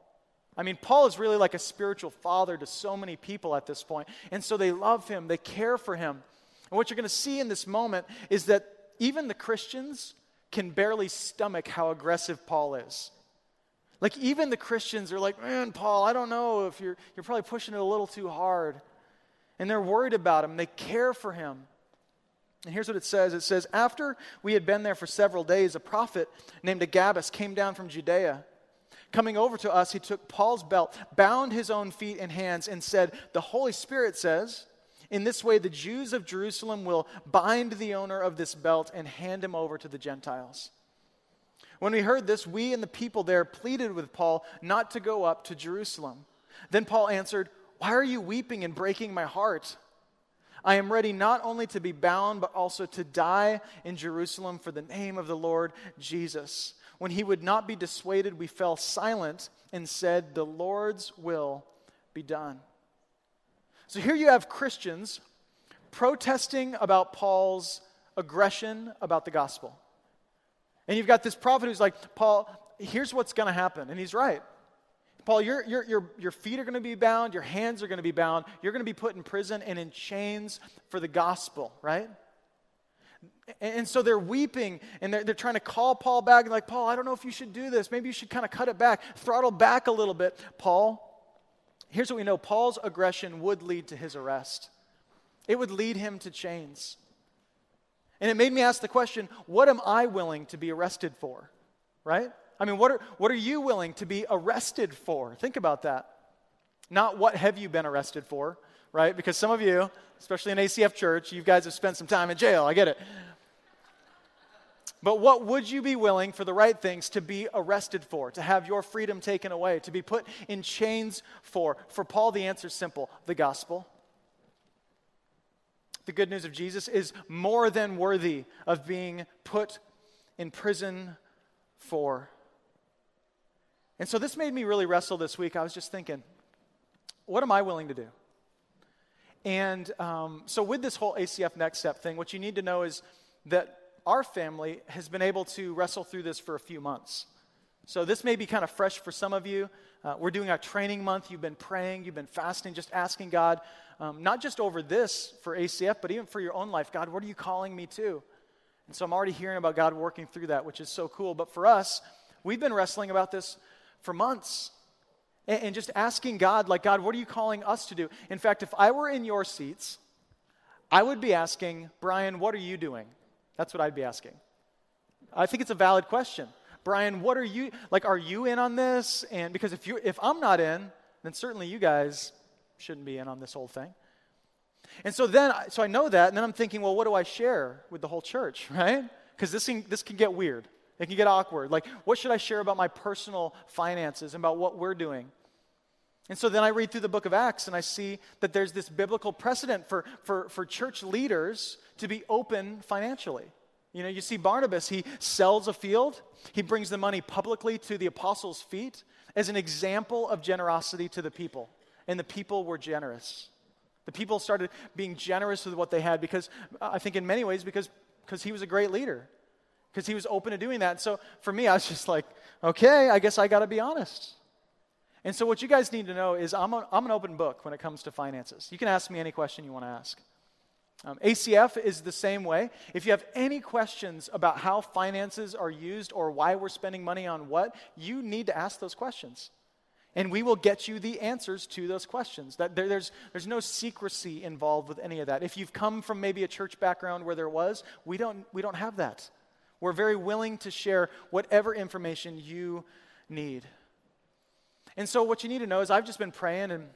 I mean, Paul is really like a spiritual father to so many people at this point. And so they love him, they care for him. And what you're going to see in this moment is that even the Christians can barely stomach how aggressive Paul is. Like, even the Christians are like, man, Paul, I don't know if you're, you're probably pushing it a little too hard. And they're worried about him, they care for him. And here's what it says it says, After we had been there for several days, a prophet named Agabus came down from Judea. Coming over to us, he took Paul's belt, bound his own feet and hands, and said, The Holy Spirit says, in this way, the Jews of Jerusalem will bind the owner of this belt and hand him over to the Gentiles. When we heard this, we and the people there pleaded with Paul not to go up to Jerusalem. Then Paul answered, Why are you weeping and breaking my heart? I am ready not only to be bound, but also to die in Jerusalem for the name of the Lord Jesus. When he would not be dissuaded, we fell silent and said, The Lord's will be done. So here you have Christians protesting about Paul's aggression about the gospel. And you've got this prophet who's like, Paul, here's what's going to happen. And he's right. Paul, your, your, your, your feet are going to be bound, your hands are going to be bound, you're going to be put in prison and in chains for the gospel, right? And, so they're weeping and they're, they're trying to call Paul back and like, Paul, I don't know if you should do this. Maybe you should kind of cut it back, throttle back a little bit. Paul, here's what we know Paul's aggression would lead to his arrest, it would lead him to chains. And it made me ask the question what am I willing to be arrested for? Right? I mean, what are, what are you willing to be arrested for? Think about that. Not what have you been arrested for, right? Because some of you, especially in ACF church, you guys have spent some time in jail. I get it. But what would you be willing for the right things to be arrested for, to have your freedom taken away, to be put in chains for? For Paul, the answer is simple the gospel. The good news of Jesus is more than worthy of being put in prison for. And so this made me really wrestle this week. I was just thinking, what am I willing to do? And um, so, with this whole ACF Next Step thing, what you need to know is that our family has been able to wrestle through this for a few months. So, this may be kind of fresh for some of you. Uh, we're doing our training month. You've been praying, you've been fasting, just asking God, um, not just over this for ACF, but even for your own life God, what are you calling me to? And so, I'm already hearing about God working through that, which is so cool. But for us, we've been wrestling about this for months and, and just asking God, like, God, what are you calling us to do? In fact, if I were in your seats, I would be asking, Brian, what are you doing? That's what I'd be asking. I think it's a valid question. Brian, what are you like? Are you in on this? And because if you if I'm not in, then certainly you guys shouldn't be in on this whole thing. And so then, so I know that, and then I'm thinking, well, what do I share with the whole church, right? Because this can, this can get weird. It can get awkward. Like, what should I share about my personal finances and about what we're doing? And so then I read through the book of Acts and I see that there's this biblical precedent for, for, for church leaders to be open financially. You know, you see Barnabas, he sells a field, he brings the money publicly to the apostles' feet as an example of generosity to the people. And the people were generous. The people started being generous with what they had because, I think, in many ways, because, because he was a great leader, because he was open to doing that. And so for me, I was just like, okay, I guess I got to be honest. And so, what you guys need to know is I'm, a, I'm an open book when it comes to finances. You can ask me any question you want to ask. Um, ACF is the same way. If you have any questions about how finances are used or why we're spending money on what, you need to ask those questions. And we will get you the answers to those questions. That there, there's, there's no secrecy involved with any of that. If you've come from maybe a church background where there was, we don't, we don't have that. We're very willing to share whatever information you need. And so, what you need to know is, I've just been praying and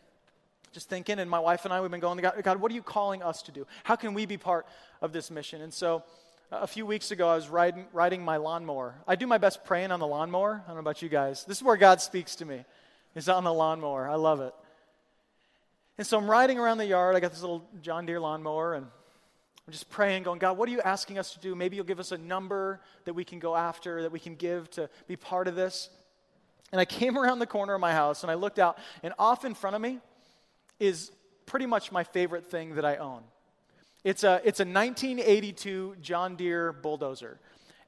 just thinking, and my wife and I, we've been going, God, God, what are you calling us to do? How can we be part of this mission? And so, uh, a few weeks ago, I was riding, riding my lawnmower. I do my best praying on the lawnmower. I don't know about you guys. This is where God speaks to me, is on the lawnmower. I love it. And so I'm riding around the yard. I got this little John Deere lawnmower, and I'm just praying, going, God, what are you asking us to do? Maybe you'll give us a number that we can go after, that we can give to be part of this. And I came around the corner of my house and I looked out, and off in front of me is pretty much my favorite thing that I own. It's a, it's a 1982 John Deere bulldozer.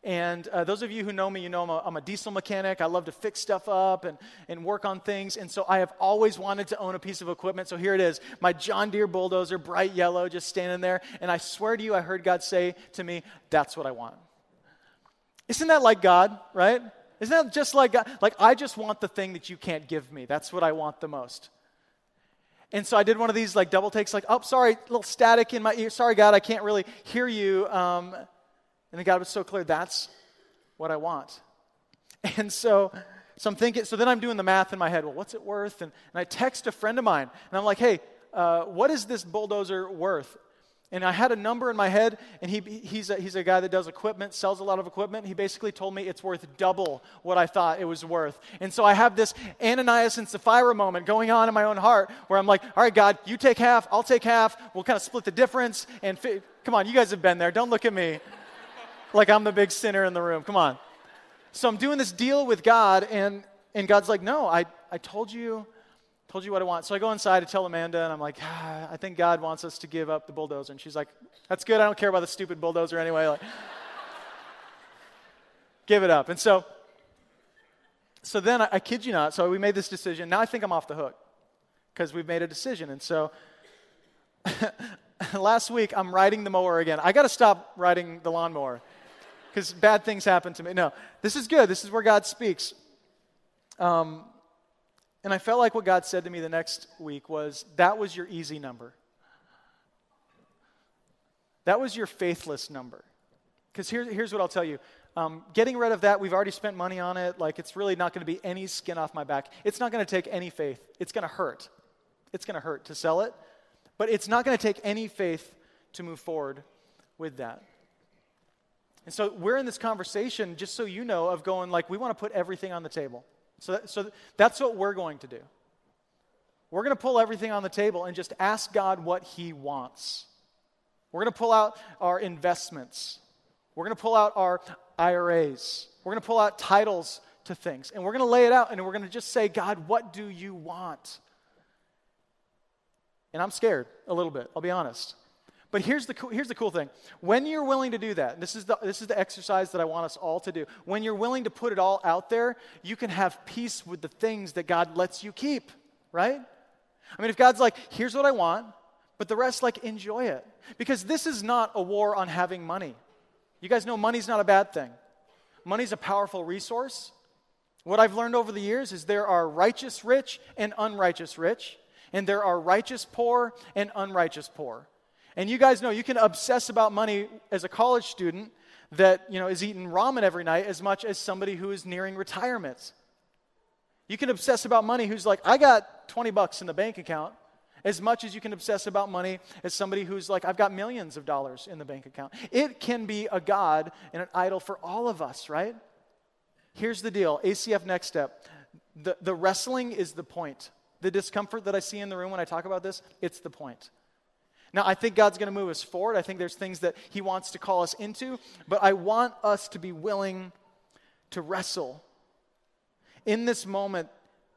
And uh, those of you who know me, you know I'm a, I'm a, diesel mechanic. I love to fix stuff up and, and work on things. And so I have always wanted to own a piece of equipment. So here it is my John Deere bulldozer, bright yellow, just standing there. And I swear to you, I heard God say to me, That's what I want. Isn't that like God, right? Isn't that just like God? Like, I just want the thing that you can't give me. That's what I want the most. And so I did one of these like double takes, like, oh, sorry, a little static in my ear. Sorry, God, I can't really hear you. Um, and then God was so clear, that's what I want. And so, so I'm thinking, so then I'm doing the math in my head. Well, what's it worth? And, and I text a friend of mine, and I'm like, hey, uh, what is this bulldozer worth? And I had a number in my head, and he, he's, a, he's a guy that does equipment, sells a lot of equipment. He basically told me it's worth double what I thought it was worth. And so I have this Ananias and Sapphira moment going on in my own heart where I'm like, all right, God, you take half, I'll take half. We'll kind of split the difference. And fi- come on, you guys have been there. Don't look at me like I'm the big sinner in the room. Come on. So I'm doing this deal with God, and, and God's like, no, I, I told you told you what I want. So I go inside to tell Amanda, and I'm like, ah, I think God wants us to give up the bulldozer. And she's like, That's good. I don't care about the stupid bulldozer anyway. Like, give it up. And so, so then I, I kid you not. So we made this decision. Now I think I'm off the hook because we've made a decision. And so last week I'm riding the mower again. I got to stop riding the lawnmower because bad things happen to me. No, this is good. This is where God speaks. Um, and I felt like what God said to me the next week was that was your easy number. That was your faithless number. Because here, here's what I'll tell you um, getting rid of that, we've already spent money on it. Like, it's really not going to be any skin off my back. It's not going to take any faith. It's going to hurt. It's going to hurt to sell it. But it's not going to take any faith to move forward with that. And so we're in this conversation, just so you know, of going like, we want to put everything on the table. So, that, so that's what we're going to do. We're going to pull everything on the table and just ask God what He wants. We're going to pull out our investments. We're going to pull out our IRAs. We're going to pull out titles to things. And we're going to lay it out and we're going to just say, God, what do you want? And I'm scared a little bit, I'll be honest. But here's the, here's the cool thing. When you're willing to do that, this is, the, this is the exercise that I want us all to do. When you're willing to put it all out there, you can have peace with the things that God lets you keep, right? I mean, if God's like, here's what I want, but the rest, like, enjoy it. Because this is not a war on having money. You guys know money's not a bad thing, money's a powerful resource. What I've learned over the years is there are righteous rich and unrighteous rich, and there are righteous poor and unrighteous poor. And you guys know you can obsess about money as a college student that you know is eating ramen every night as much as somebody who is nearing retirement. You can obsess about money who's like, I got 20 bucks in the bank account, as much as you can obsess about money as somebody who's like, I've got millions of dollars in the bank account. It can be a God and an idol for all of us, right? Here's the deal ACF Next Step. The, the wrestling is the point. The discomfort that I see in the room when I talk about this, it's the point. Now, I think God's going to move us forward. I think there's things that He wants to call us into, but I want us to be willing to wrestle. In this moment,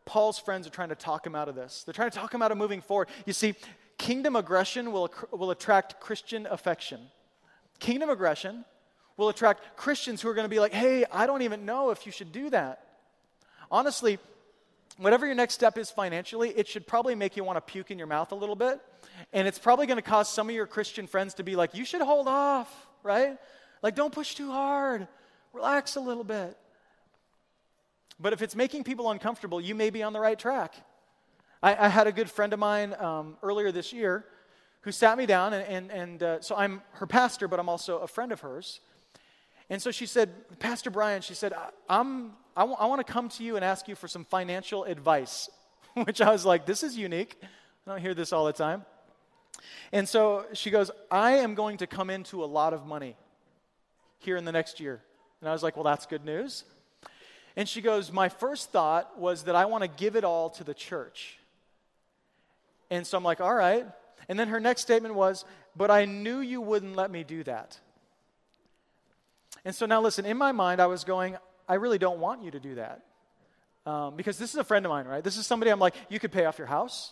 Paul's friends are trying to talk him out of this. They're trying to talk him out of moving forward. You see, kingdom aggression will, will attract Christian affection. Kingdom aggression will attract Christians who are going to be like, hey, I don't even know if you should do that. Honestly, whatever your next step is financially, it should probably make you want to puke in your mouth a little bit. And it's probably going to cause some of your Christian friends to be like, you should hold off, right? Like, don't push too hard. Relax a little bit. But if it's making people uncomfortable, you may be on the right track. I, I had a good friend of mine um, earlier this year who sat me down, and, and, and uh, so I'm her pastor, but I'm also a friend of hers. And so she said, Pastor Brian, she said, I'm, I, w- I want to come to you and ask you for some financial advice, which I was like, this is unique. I don't hear this all the time. And so she goes, I am going to come into a lot of money here in the next year. And I was like, well, that's good news. And she goes, My first thought was that I want to give it all to the church. And so I'm like, All right. And then her next statement was, But I knew you wouldn't let me do that. And so now listen, in my mind, I was going, I really don't want you to do that. Um, because this is a friend of mine, right? This is somebody I'm like, you could pay off your house,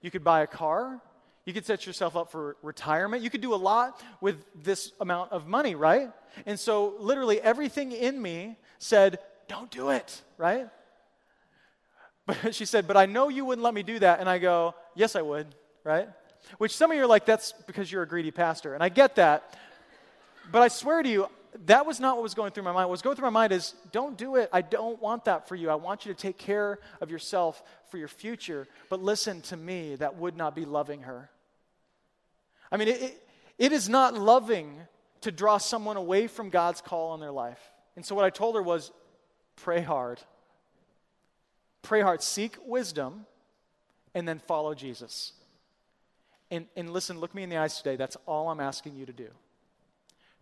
you could buy a car, you could set yourself up for retirement. You could do a lot with this amount of money, right? And so, literally, everything in me said, don't do it, right? But she said, But I know you wouldn't let me do that. And I go, Yes, I would, right? Which some of you are like, That's because you're a greedy pastor. And I get that. But I swear to you, that was not what was going through my mind. What was going through my mind is, Don't do it. I don't want that for you. I want you to take care of yourself for your future. But listen to me, that would not be loving her. I mean, it, it, it is not loving to draw someone away from God's call on their life. And so what I told her was, pray hard. Pray hard. Seek wisdom and then follow Jesus. And, and listen, look me in the eyes today. That's all I'm asking you to do.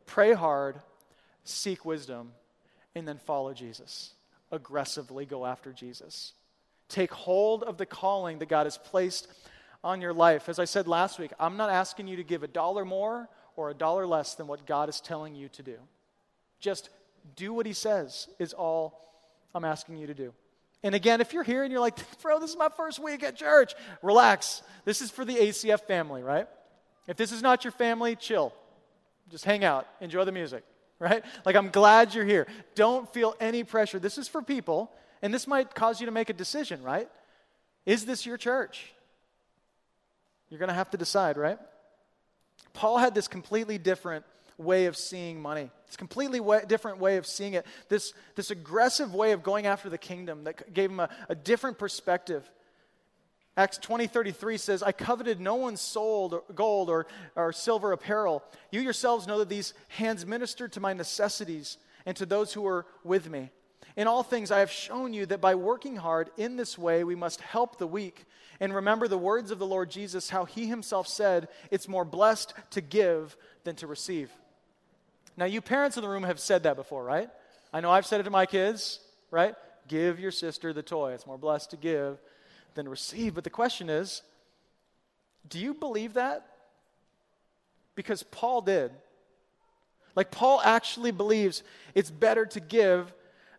Pray hard, seek wisdom, and then follow Jesus. Aggressively go after Jesus. Take hold of the calling that God has placed on your life. As I said last week, I'm not asking you to give a dollar more or a dollar less than what God is telling you to do. Just do what He says, is all I'm asking you to do. And again, if you're here and you're like, bro, this is my first week at church, relax. This is for the ACF family, right? If this is not your family, chill. Just hang out, enjoy the music, right? Like, I'm glad you're here. Don't feel any pressure. This is for people, and this might cause you to make a decision, right? Is this your church? You're going to have to decide, right? Paul had this completely different way of seeing money. It's a completely way, different way of seeing it. This, this aggressive way of going after the kingdom that gave him a, a different perspective. Acts 20 33 says, I coveted no one's soul, gold or, or silver apparel. You yourselves know that these hands ministered to my necessities and to those who were with me. In all things, I have shown you that by working hard in this way, we must help the weak. And remember the words of the Lord Jesus, how he himself said, It's more blessed to give than to receive. Now, you parents in the room have said that before, right? I know I've said it to my kids, right? Give your sister the toy. It's more blessed to give than receive. But the question is do you believe that? Because Paul did. Like, Paul actually believes it's better to give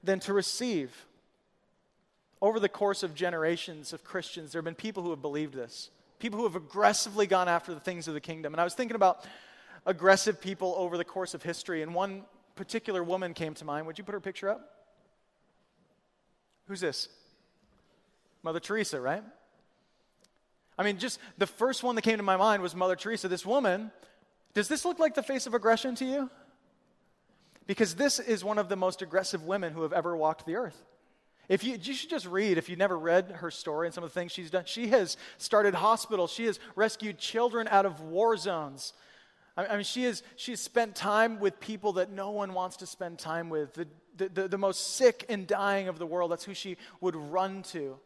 than to receive. Over the course of generations of Christians, there have been people who have believed this. people who have aggressively gone after the things of the kingdom. And I was thinking about aggressive people over the course of history, and one particular woman came to mind. Would you put her picture up? Who's this? Mother Teresa, right? I mean, just the first one that came to my mind was Mother Teresa. This woman, does this look like the face of aggression to you? Because this is one of the most aggressive women who have ever walked the earth. If you, you should just read, if you've never read her story and some of the things she's done, she has started hospitals, she has rescued children out of war zones. I mean, she has, she has spent time with people that no one wants to spend time with. The, the, the, the most sick and dying of the world, that's who she would run to.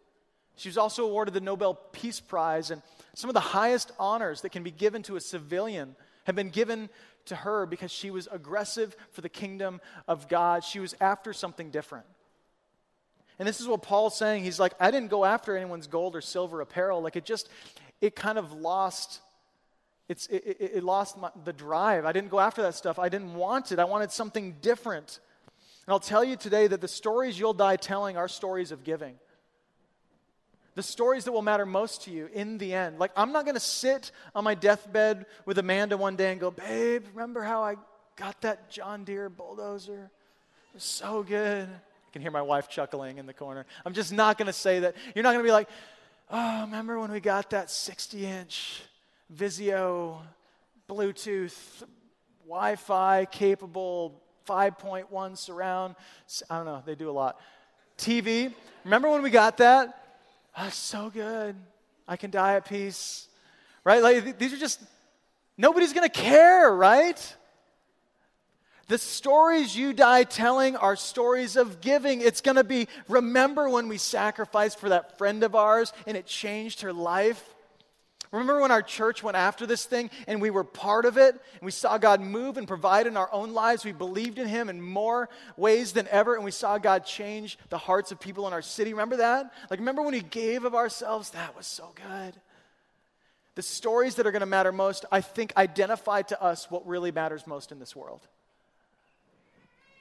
She was also awarded the Nobel Peace Prize, and some of the highest honors that can be given to a civilian have been given to her because she was aggressive for the kingdom of God. She was after something different. And this is what Paul's saying. He's like, I didn't go after anyone's gold or silver apparel. Like it just, it kind of lost, it's, it, it, lost my, the drive. I didn't go after that stuff. I didn't want it. I wanted something different. And I'll tell you today that the stories you'll die telling are stories of giving the stories that will matter most to you in the end. Like, I'm not going to sit on my deathbed with Amanda one day and go, Babe, remember how I got that John Deere bulldozer? It was so good. I can hear my wife chuckling in the corner. I'm just not going to say that. You're not going to be like, Oh, remember when we got that 60 inch Vizio Bluetooth Wi Fi capable 5.1 surround? I don't know, they do a lot. TV. Remember when we got that? Oh, so good. I can die at peace. Right? Like these are just nobody's going to care, right? The stories you die telling are stories of giving. It's going to be remember when we sacrificed for that friend of ours and it changed her life? Remember when our church went after this thing and we were part of it and we saw God move and provide in our own lives? We believed in Him in more ways than ever and we saw God change the hearts of people in our city. Remember that? Like, remember when we gave of ourselves? That was so good. The stories that are going to matter most, I think, identify to us what really matters most in this world.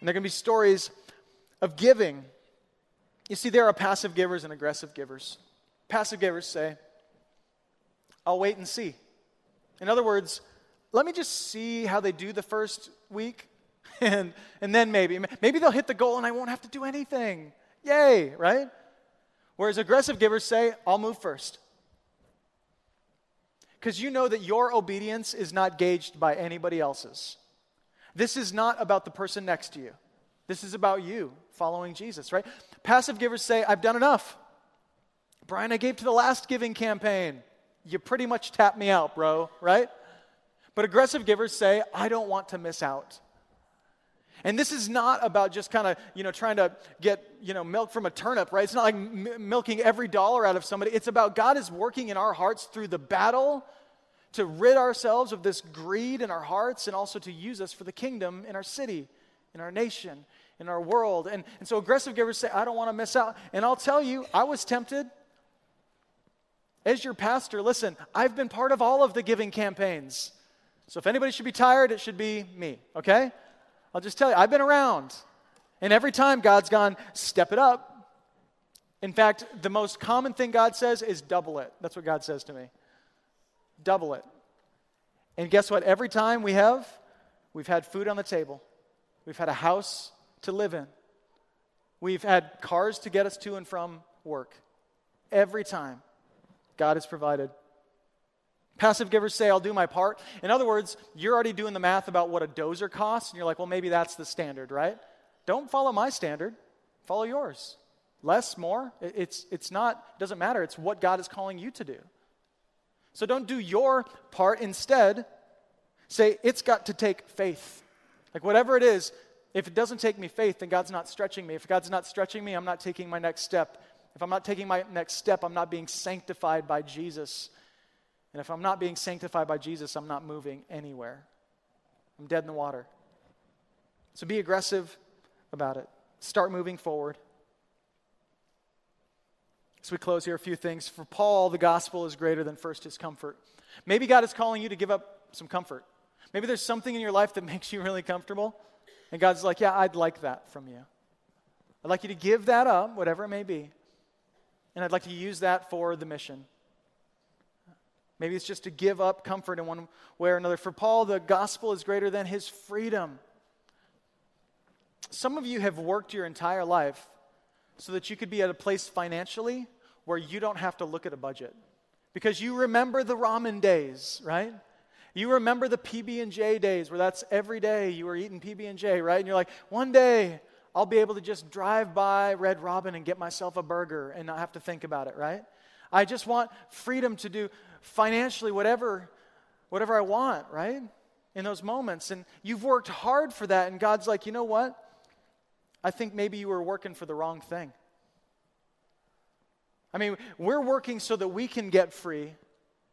And they're going to be stories of giving. You see, there are passive givers and aggressive givers. Passive givers say, I'll wait and see. In other words, let me just see how they do the first week, and, and then maybe. Maybe they'll hit the goal and I won't have to do anything. Yay, right? Whereas aggressive givers say, I'll move first. Because you know that your obedience is not gauged by anybody else's. This is not about the person next to you. This is about you following Jesus, right? Passive givers say, I've done enough. Brian, I gave to the last giving campaign you pretty much tap me out, bro, right? But aggressive givers say, I don't want to miss out. And this is not about just kind of, you know, trying to get, you know, milk from a turnip, right? It's not like m- milking every dollar out of somebody. It's about God is working in our hearts through the battle to rid ourselves of this greed in our hearts and also to use us for the kingdom in our city, in our nation, in our world. And, and so aggressive givers say, I don't want to miss out. And I'll tell you, I was tempted. As your pastor, listen, I've been part of all of the giving campaigns. So if anybody should be tired, it should be me, okay? I'll just tell you, I've been around. And every time God's gone, step it up. In fact, the most common thing God says is double it. That's what God says to me. Double it. And guess what? Every time we have, we've had food on the table, we've had a house to live in, we've had cars to get us to and from work. Every time. God has provided. Passive givers say, I'll do my part. In other words, you're already doing the math about what a dozer costs, and you're like, well, maybe that's the standard, right? Don't follow my standard, follow yours. Less, more, it's, it's not, it doesn't matter. It's what God is calling you to do. So don't do your part. Instead, say, it's got to take faith. Like, whatever it is, if it doesn't take me faith, then God's not stretching me. If God's not stretching me, I'm not taking my next step. If I'm not taking my next step, I'm not being sanctified by Jesus. And if I'm not being sanctified by Jesus, I'm not moving anywhere. I'm dead in the water. So be aggressive about it. Start moving forward. As we close here, a few things. For Paul, the gospel is greater than first his comfort. Maybe God is calling you to give up some comfort. Maybe there's something in your life that makes you really comfortable. And God's like, yeah, I'd like that from you. I'd like you to give that up, whatever it may be. And I'd like to use that for the mission. Maybe it's just to give up comfort in one way or another. For Paul, the gospel is greater than his freedom. Some of you have worked your entire life so that you could be at a place financially where you don't have to look at a budget. Because you remember the ramen days, right? You remember the PB&J days where that's every day you were eating PB&J, right? And you're like, "One day I'll be able to just drive by Red Robin and get myself a burger and not have to think about it, right? I just want freedom to do financially whatever whatever I want, right? In those moments and you've worked hard for that and God's like, "You know what? I think maybe you were working for the wrong thing." I mean, we're working so that we can get free.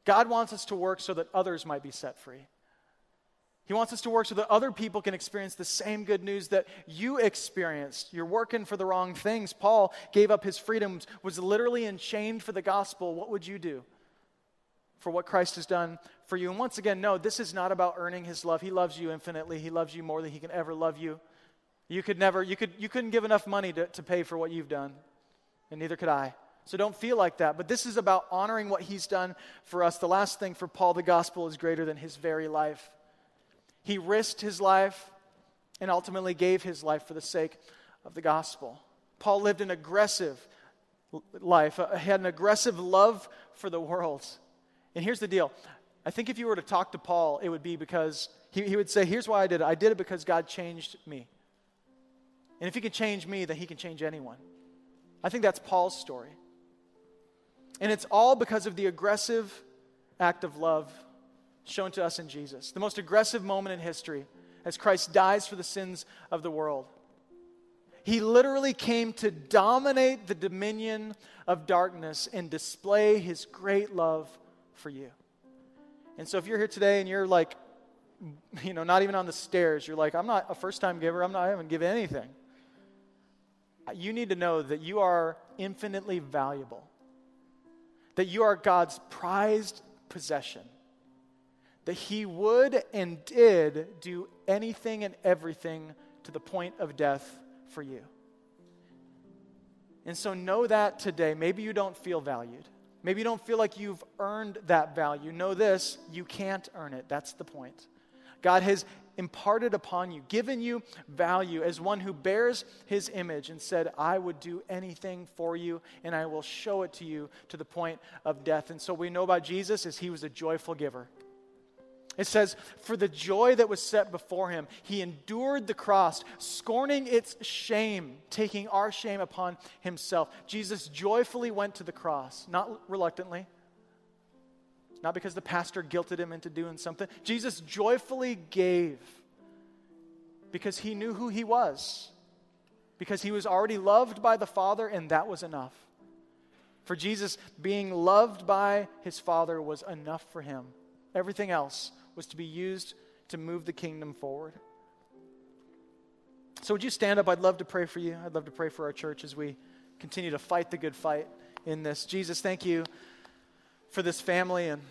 God wants us to work so that others might be set free. He wants us to work so that other people can experience the same good news that you experienced. You're working for the wrong things. Paul gave up his freedoms, was literally enchained for the gospel. What would you do for what Christ has done for you? And once again, no, this is not about earning his love. He loves you infinitely. He loves you more than he can ever love you. You could never, you could you couldn't give enough money to, to pay for what you've done, and neither could I. So don't feel like that. But this is about honoring what he's done for us. The last thing for Paul, the gospel is greater than his very life. He risked his life and ultimately gave his life for the sake of the gospel. Paul lived an aggressive life, uh, had an aggressive love for the world. And here's the deal I think if you were to talk to Paul, it would be because he, he would say, Here's why I did it. I did it because God changed me. And if he can change me, then he can change anyone. I think that's Paul's story. And it's all because of the aggressive act of love shown to us in Jesus. The most aggressive moment in history as Christ dies for the sins of the world. He literally came to dominate the dominion of darkness and display his great love for you. And so if you're here today and you're like, you know, not even on the stairs, you're like, I'm not a first time giver, I'm not, I haven't given anything. You need to know that you are infinitely valuable that you are God's prized possession, that He would and did do anything and everything to the point of death for you. And so know that today. Maybe you don't feel valued. Maybe you don't feel like you've earned that value. Know this you can't earn it. That's the point. God has imparted upon you, given you value as one who bears his image and said, I would do anything for you and I will show it to you to the point of death. And so we know about Jesus is he was a joyful giver. It says, For the joy that was set before him, he endured the cross, scorning its shame, taking our shame upon himself. Jesus joyfully went to the cross, not reluctantly not because the pastor guilted him into doing something. Jesus joyfully gave because he knew who he was, because he was already loved by the Father, and that was enough. For Jesus, being loved by his Father was enough for him. Everything else was to be used to move the kingdom forward. So, would you stand up? I'd love to pray for you. I'd love to pray for our church as we continue to fight the good fight in this. Jesus, thank you for this family. And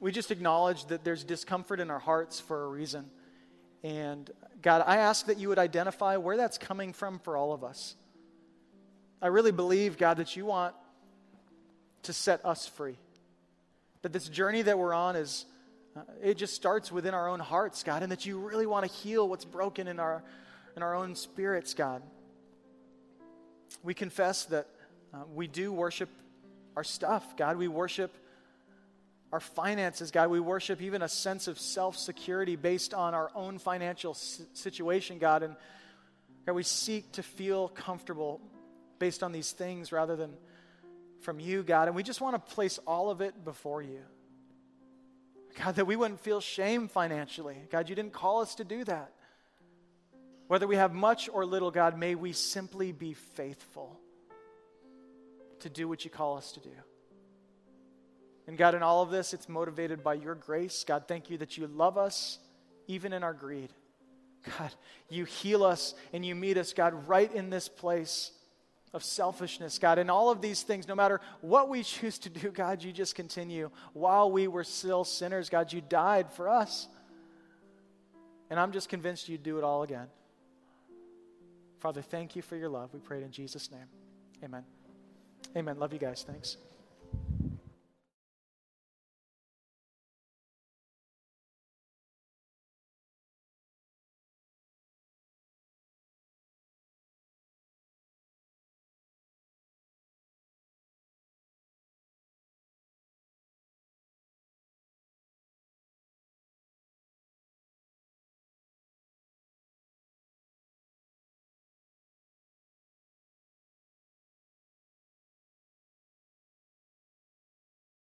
we just acknowledge that there's discomfort in our hearts for a reason. And God, I ask that you would identify where that's coming from for all of us. I really believe, God, that you want to set us free. That this journey that we're on is, it just starts within our own hearts, God, and that you really want to heal what's broken in our, in our own spirits, God. We confess that uh, we do worship our stuff, God. We worship our finances, God. We worship even a sense of self security based on our own financial situation, God. And God, we seek to feel comfortable based on these things rather than from you, God. And we just want to place all of it before you. God, that we wouldn't feel shame financially. God, you didn't call us to do that. Whether we have much or little, God, may we simply be faithful to do what you call us to do. And God, in all of this, it's motivated by your grace. God, thank you that you love us even in our greed. God, you heal us and you meet us, God, right in this place of selfishness, God. And all of these things, no matter what we choose to do, God, you just continue. While we were still sinners, God, you died for us. And I'm just convinced you'd do it all again. Father, thank you for your love. We pray it in Jesus' name. Amen. Amen. Love you guys. Thanks.